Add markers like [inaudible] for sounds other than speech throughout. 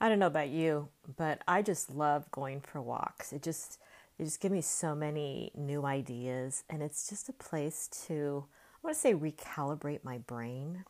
I don't know about you, but I just love going for walks. It just it just gives me so many new ideas and it's just a place to I want to say recalibrate my brain.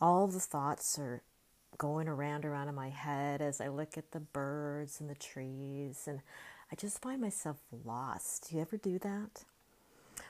All the thoughts are going around around in my head as I look at the birds and the trees and I just find myself lost. Do you ever do that?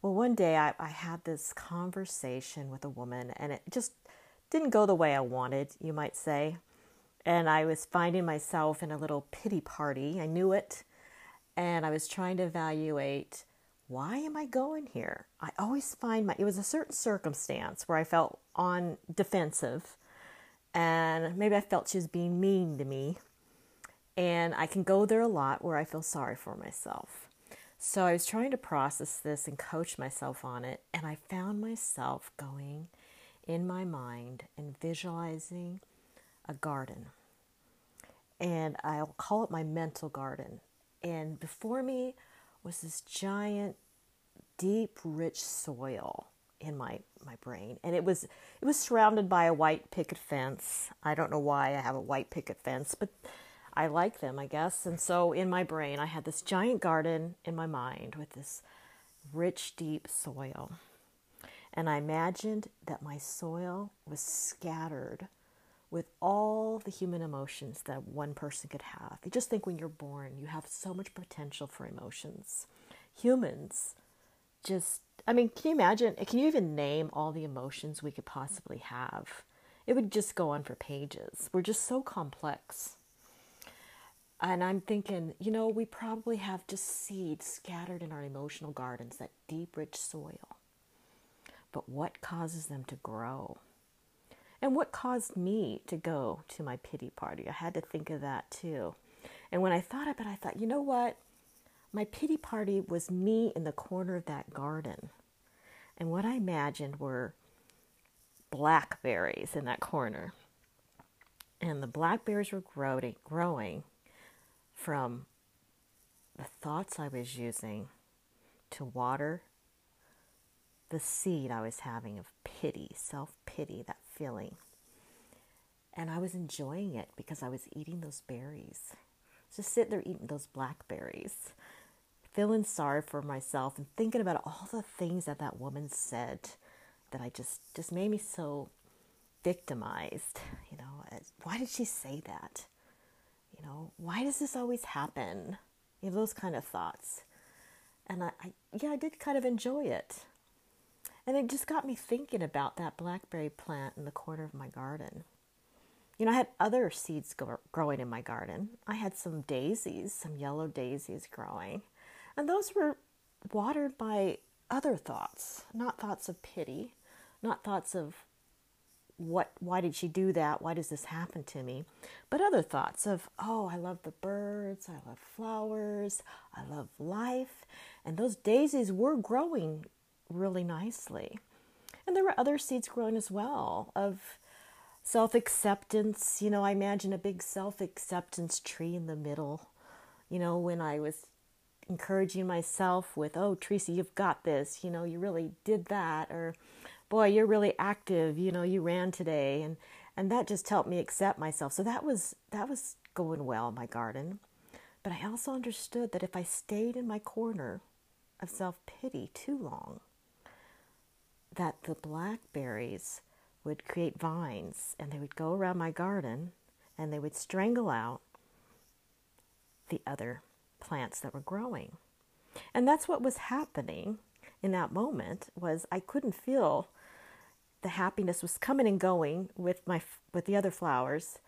Well, one day I, I had this conversation with a woman and it just didn't go the way I wanted, you might say and I was finding myself in a little pity party. I knew it. And I was trying to evaluate why am I going here? I always find my, it was a certain circumstance where I felt on defensive and maybe I felt she was being mean to me. And I can go there a lot where I feel sorry for myself. So I was trying to process this and coach myself on it. And I found myself going in my mind and visualizing a garden. And I'll call it my mental garden. And before me was this giant, deep, rich soil in my, my brain. And it was it was surrounded by a white picket fence. I don't know why I have a white picket fence, but I like them, I guess. And so in my brain I had this giant garden in my mind with this rich, deep soil. And I imagined that my soil was scattered with all the human emotions that one person could have. You just think when you're born, you have so much potential for emotions. Humans just, I mean, can you imagine? Can you even name all the emotions we could possibly have? It would just go on for pages. We're just so complex. And I'm thinking, you know, we probably have just seeds scattered in our emotional gardens, that deep, rich soil. But what causes them to grow? And what caused me to go to my pity party? I had to think of that too. And when I thought of it, I thought, you know what? My pity party was me in the corner of that garden. And what I imagined were blackberries in that corner. And the blackberries were growing, growing from the thoughts I was using to water the seed I was having of pity, self pity, that feeling. And I was enjoying it because I was eating those berries. Just sitting there eating those blackberries, feeling sorry for myself and thinking about all the things that that woman said that I just just made me so victimized. You know, why did she say that? You know, why does this always happen? You know, those kind of thoughts. And I, I yeah, I did kind of enjoy it. And it just got me thinking about that blackberry plant in the corner of my garden. You know, I had other seeds growing in my garden. I had some daisies, some yellow daisies growing. And those were watered by other thoughts, not thoughts of pity, not thoughts of what why did she do that? Why does this happen to me? But other thoughts of, oh, I love the birds, I love flowers, I love life. And those daisies were growing really nicely. And there were other seeds growing as well of self acceptance. You know, I imagine a big self acceptance tree in the middle. You know, when I was encouraging myself with, oh, Tracy, you've got this. You know, you really did that. Or, boy, you're really active. You know, you ran today. And, and that just helped me accept myself. So that was, that was going well in my garden. But I also understood that if I stayed in my corner of self pity too long, that the blackberries would create vines and they would go around my garden and they would strangle out the other plants that were growing. And that's what was happening in that moment was I couldn't feel the happiness was coming and going with my with the other flowers,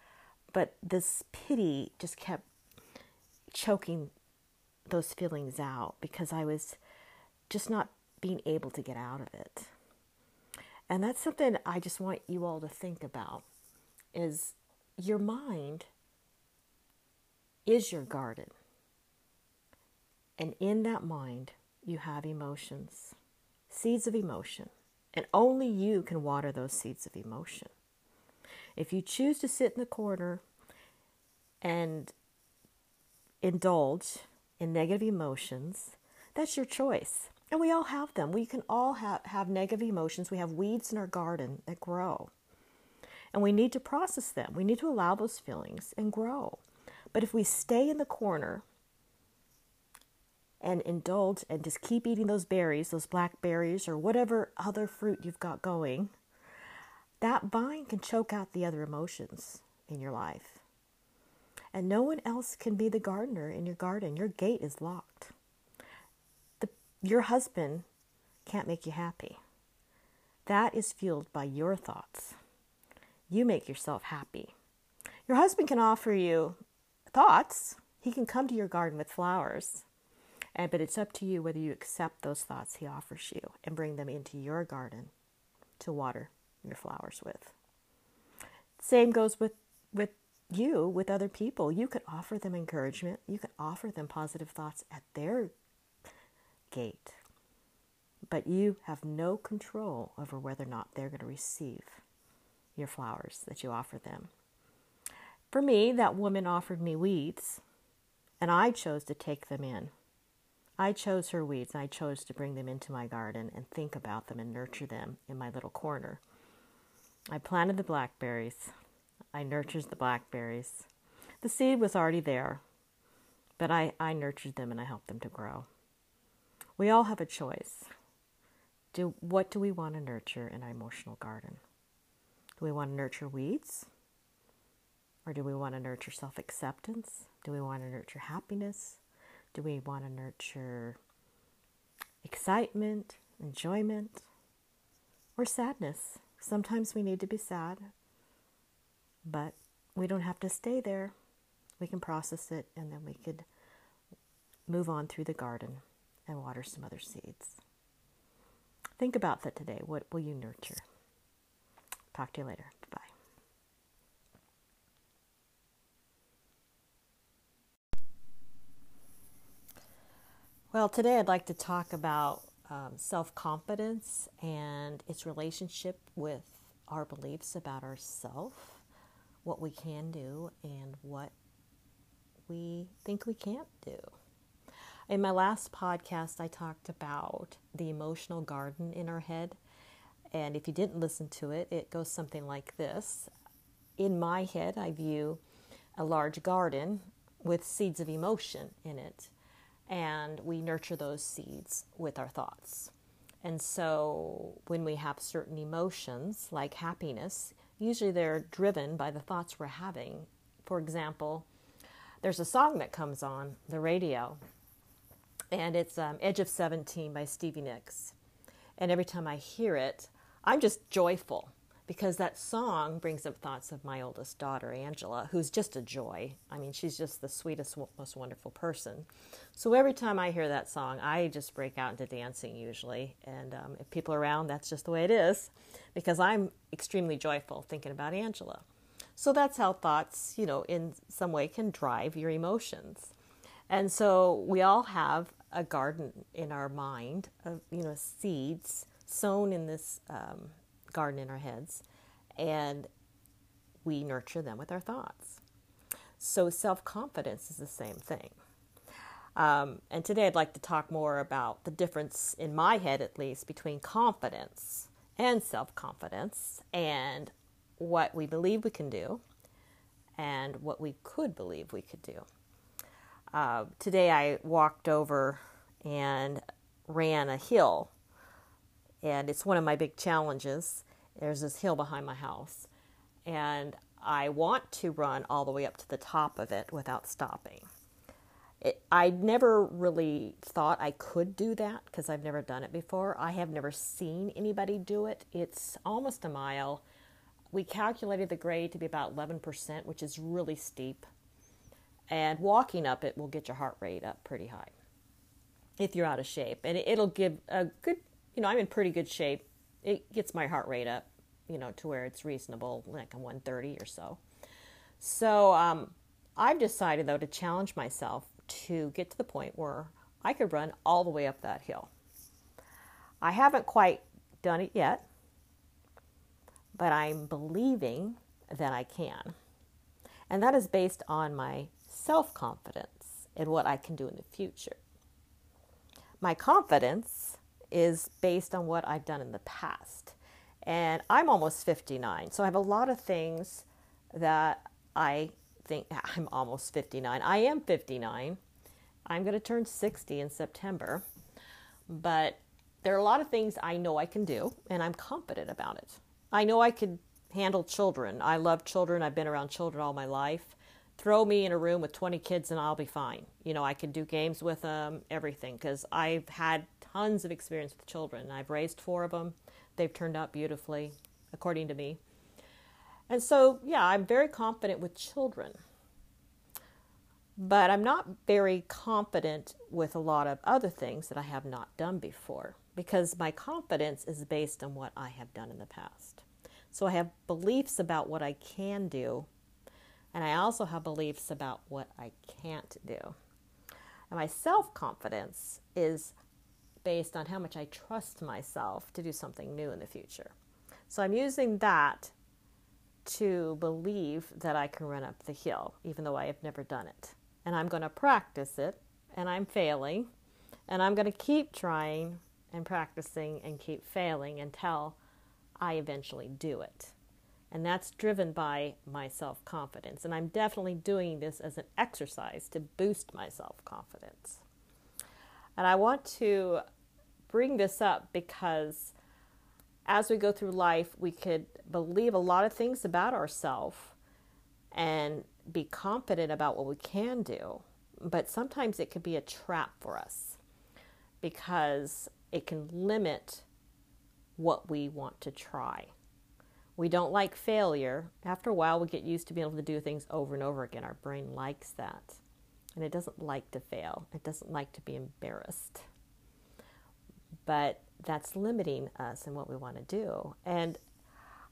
but this pity just kept choking those feelings out because I was just not being able to get out of it. And that's something I just want you all to think about is your mind is your garden. And in that mind, you have emotions, seeds of emotion. And only you can water those seeds of emotion. If you choose to sit in the corner and indulge in negative emotions, that's your choice. And we all have them. We can all have, have negative emotions. We have weeds in our garden that grow. And we need to process them. We need to allow those feelings and grow. But if we stay in the corner and indulge and just keep eating those berries, those blackberries, or whatever other fruit you've got going, that vine can choke out the other emotions in your life. And no one else can be the gardener in your garden. Your gate is locked. Your husband can't make you happy. That is fueled by your thoughts. You make yourself happy. Your husband can offer you thoughts. He can come to your garden with flowers. And, but it's up to you whether you accept those thoughts he offers you and bring them into your garden to water your flowers with. Same goes with, with you, with other people. You could offer them encouragement. You could offer them positive thoughts at their gate. But you have no control over whether or not they're going to receive your flowers that you offer them. For me, that woman offered me weeds, and I chose to take them in. I chose her weeds, and I chose to bring them into my garden and think about them and nurture them in my little corner. I planted the blackberries. I nurtured the blackberries. The seed was already there, but I, I nurtured them and I helped them to grow. We all have a choice. Do what do we want to nurture in our emotional garden? Do we want to nurture weeds? Or do we want to nurture self acceptance? Do we want to nurture happiness? Do we want to nurture excitement, enjoyment, or sadness? Sometimes we need to be sad, but we don't have to stay there. We can process it and then we could move on through the garden and water some other seeds. Think about that today. What will you nurture? Talk to you later. Bye. Well, today I'd like to talk about um, self confidence and its relationship with our beliefs about ourselves, what we can do, and what we think we can't do. In my last podcast, I talked about the emotional garden in our head. And if you didn't listen to it, it goes something like this In my head, I view a large garden with seeds of emotion in it and we nurture those seeds with our thoughts. And so when we have certain emotions like happiness, usually they're driven by the thoughts we're having. For example, there's a song that comes on the radio, and it's um, Edge of 17 by Stevie Nicks. And every time I hear it, I'm just joyful because that song brings up thoughts of my oldest daughter, Angela, who's just a joy. I mean, she's just the sweetest, most wonderful person. So every time I hear that song, I just break out into dancing usually. And um, if people are around, that's just the way it is because I'm extremely joyful thinking about Angela. So that's how thoughts, you know, in some way can drive your emotions. And so we all have a garden in our mind of, you know, seeds sown in this um, garden in our heads, and we nurture them with our thoughts. So, self confidence is the same thing. Um, and today I'd like to talk more about the difference, in my head at least, between confidence and self confidence and what we believe we can do and what we could believe we could do. Uh, today I walked over and ran a hill and it's one of my big challenges. There's this hill behind my house, and I want to run all the way up to the top of it without stopping. It, I never really thought I could do that because I've never done it before. I have never seen anybody do it. It's almost a mile. We calculated the grade to be about 11%, which is really steep. And walking up it will get your heart rate up pretty high if you're out of shape. And it'll give a good you know, I'm in pretty good shape. It gets my heart rate up, you know, to where it's reasonable, like a 130 or so. So um, I've decided, though, to challenge myself to get to the point where I could run all the way up that hill. I haven't quite done it yet, but I'm believing that I can. And that is based on my self confidence in what I can do in the future. My confidence is based on what I've done in the past. And I'm almost 59. So I have a lot of things that I think [laughs] I'm almost 59. I am 59. I'm going to turn 60 in September. But there are a lot of things I know I can do, and I'm confident about it. I know I could handle children. I love children. I've been around children all my life. Throw me in a room with 20 kids and I'll be fine. You know, I can do games with them, everything, because I've had tons of experience with children. I've raised four of them. They've turned out beautifully, according to me. And so, yeah, I'm very confident with children. But I'm not very confident with a lot of other things that I have not done before because my confidence is based on what I have done in the past. So I have beliefs about what I can do, and I also have beliefs about what I can't do. And my self confidence is based on how much I trust myself to do something new in the future. So I'm using that to believe that I can run up the hill, even though I have never done it. And I'm going to practice it, and I'm failing, and I'm going to keep trying and practicing and keep failing until I eventually do it. And that's driven by my self confidence. And I'm definitely doing this as an exercise to boost my self confidence. And I want to bring this up because as we go through life, we could believe a lot of things about ourselves and be confident about what we can do. But sometimes it could be a trap for us because it can limit what we want to try. We don't like failure. After a while, we get used to being able to do things over and over again. Our brain likes that. And it doesn't like to fail, it doesn't like to be embarrassed. But that's limiting us in what we want to do. And,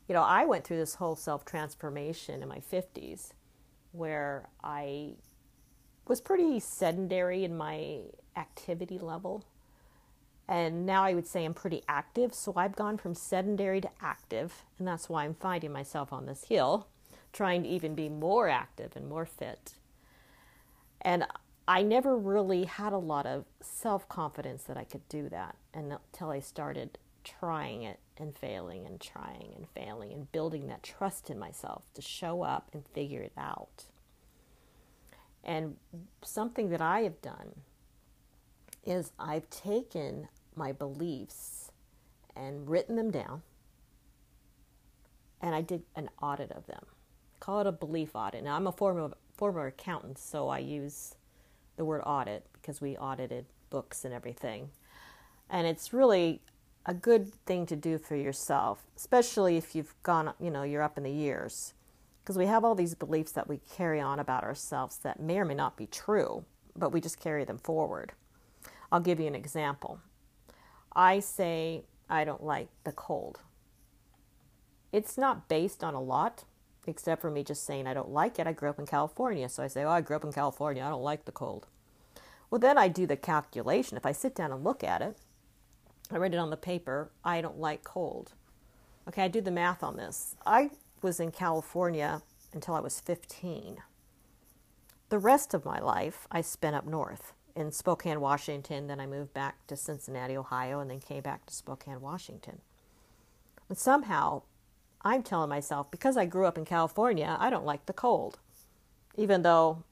you know, I went through this whole self transformation in my 50s where I was pretty sedentary in my activity level. And now I would say I'm pretty active. So I've gone from sedentary to active. And that's why I'm finding myself on this hill, trying to even be more active and more fit. And I never really had a lot of self confidence that I could do that until I started trying it and failing and trying and failing and building that trust in myself to show up and figure it out. And something that I have done is I've taken my beliefs and written them down and I did an audit of them. Call it a belief audit. Now I'm a former former accountant, so I use the word audit because we audited books and everything. And it's really a good thing to do for yourself, especially if you've gone, you know, you're up in the years. Because we have all these beliefs that we carry on about ourselves that may or may not be true, but we just carry them forward. I'll give you an example. I say I don't like the cold. It's not based on a lot, except for me just saying I don't like it. I grew up in California, so I say, oh, I grew up in California. I don't like the cold. Well, then I do the calculation. If I sit down and look at it, I write it on the paper, I don't like cold. Okay, I do the math on this. I was in California until I was 15. The rest of my life I spent up north in Spokane, Washington. Then I moved back to Cincinnati, Ohio, and then came back to Spokane, Washington. And somehow I'm telling myself, because I grew up in California, I don't like the cold. Even though,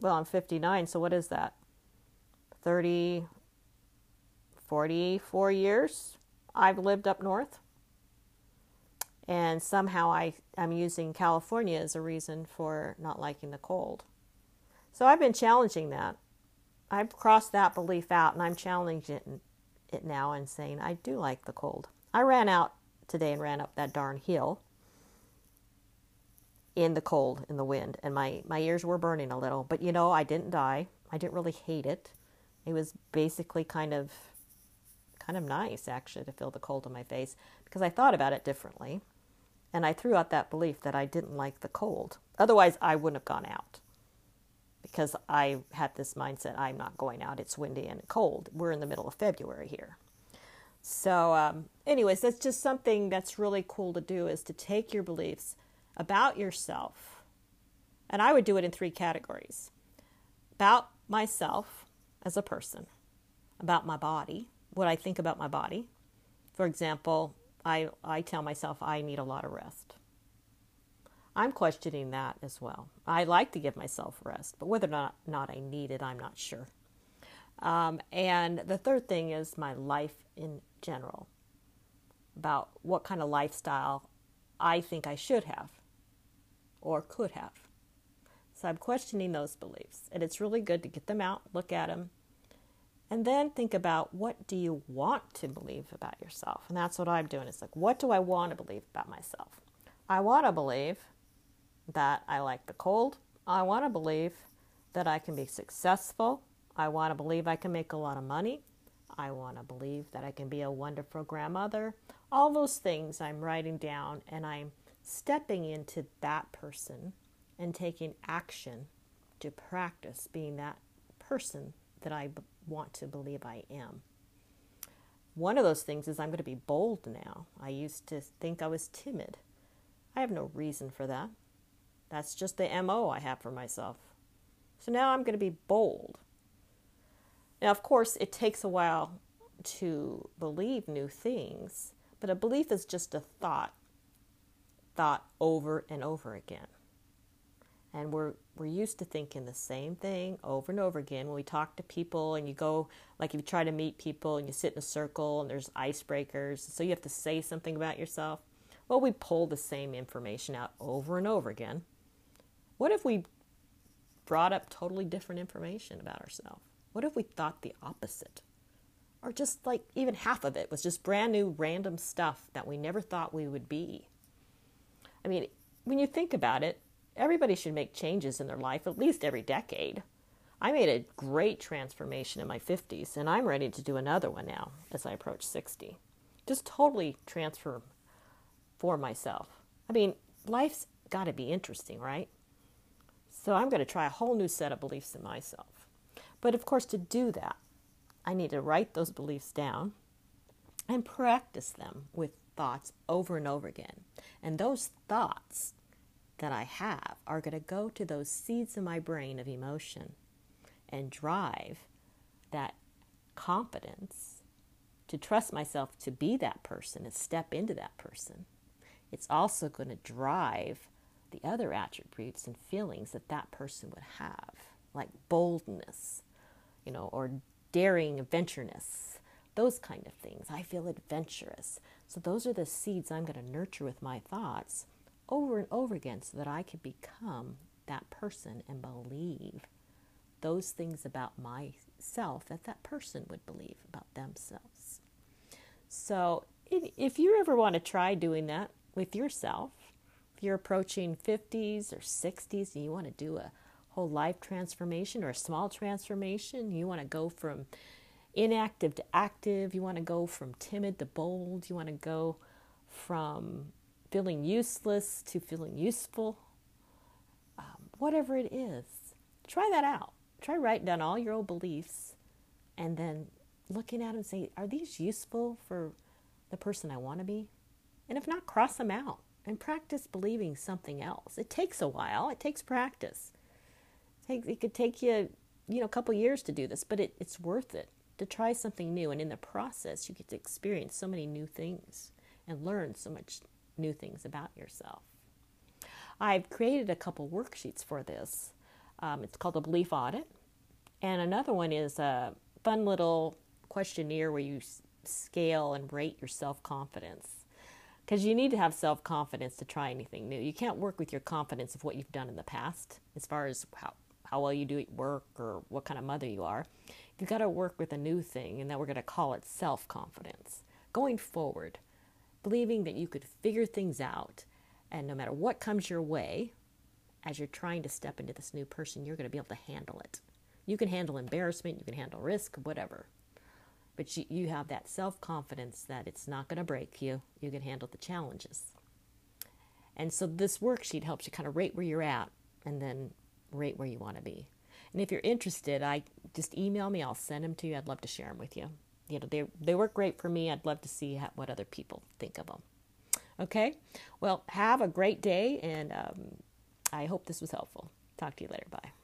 well, I'm 59, so what is that? 30, 44 years I've lived up north. And somehow I, I'm using California as a reason for not liking the cold. So I've been challenging that. I've crossed that belief out and I'm challenging it now and saying I do like the cold. I ran out today and ran up that darn hill in the cold, in the wind, and my, my ears were burning a little. But you know, I didn't die. I didn't really hate it. It was basically kind of kind of nice actually to feel the cold on my face because I thought about it differently. And I threw out that belief that I didn't like the cold. Otherwise, I wouldn't have gone out because I had this mindset I'm not going out. It's windy and cold. We're in the middle of February here. So, um, anyways, that's just something that's really cool to do is to take your beliefs about yourself, and I would do it in three categories about myself as a person, about my body, what I think about my body. For example, I, I tell myself I need a lot of rest. I'm questioning that as well. I like to give myself rest, but whether or not, not I need it, I'm not sure. Um, and the third thing is my life in general about what kind of lifestyle I think I should have or could have. So I'm questioning those beliefs. And it's really good to get them out, look at them, and then think about what do you want to believe about yourself. And that's what I'm doing. It's like, what do I want to believe about myself? I want to believe that I like the cold. I want to believe that I can be successful. I want to believe I can make a lot of money. I want to believe that I can be a wonderful grandmother. All those things I'm writing down and I'm stepping into that person and taking action to practice being that person that I b- want to believe I am. One of those things is I'm going to be bold now. I used to think I was timid. I have no reason for that. That's just the MO I have for myself. So now I'm going to be bold. Now, of course, it takes a while to believe new things, but a belief is just a thought, thought over and over again. And we're we're used to thinking the same thing over and over again. When we talk to people and you go like if you try to meet people and you sit in a circle and there's icebreakers, so you have to say something about yourself. Well, we pull the same information out over and over again. What if we brought up totally different information about ourselves? What if we thought the opposite? Or just like even half of it was just brand new random stuff that we never thought we would be. I mean, when you think about it, everybody should make changes in their life at least every decade. I made a great transformation in my 50s, and I'm ready to do another one now as I approach 60. Just totally transfer for myself. I mean, life's got to be interesting, right? So I'm going to try a whole new set of beliefs in myself. But of course, to do that, I need to write those beliefs down and practice them with thoughts over and over again. And those thoughts that I have are going to go to those seeds in my brain of emotion and drive that confidence to trust myself to be that person and step into that person. It's also going to drive the other attributes and feelings that that person would have, like boldness, you know, or daring adventureness, those kind of things. I feel adventurous. So those are the seeds I'm going to nurture with my thoughts over and over again so that I can become that person and believe those things about myself that that person would believe about themselves. So if you ever want to try doing that with yourself, you're approaching 50s or 60s and you want to do a whole life transformation or a small transformation. You want to go from inactive to active. You want to go from timid to bold. You want to go from feeling useless to feeling useful. Um, whatever it is, try that out. Try writing down all your old beliefs and then looking at them and say, are these useful for the person I want to be? And if not, cross them out and practice believing something else. It takes a while, it takes practice. It could take you, you know, a couple years to do this, but it, it's worth it to try something new. And in the process, you get to experience so many new things and learn so much new things about yourself. I've created a couple worksheets for this. Um, it's called a belief audit, and another one is a fun little questionnaire where you scale and rate your self confidence. Because you need to have self confidence to try anything new. You can't work with your confidence of what you've done in the past, as far as how how well you do at work or what kind of mother you are. You've got to work with a new thing, and that we're going to call it self confidence. Going forward, believing that you could figure things out, and no matter what comes your way, as you're trying to step into this new person, you're going to be able to handle it. You can handle embarrassment, you can handle risk, whatever. But you, you have that self confidence that it's not going to break you. You can handle the challenges. And so this worksheet helps you kind of rate where you're at and then rate where you want to be. And if you're interested, I just email me. I'll send them to you. I'd love to share them with you. You know, they they work great for me. I'd love to see how, what other people think of them. Okay. Well, have a great day, and um, I hope this was helpful. Talk to you later. Bye.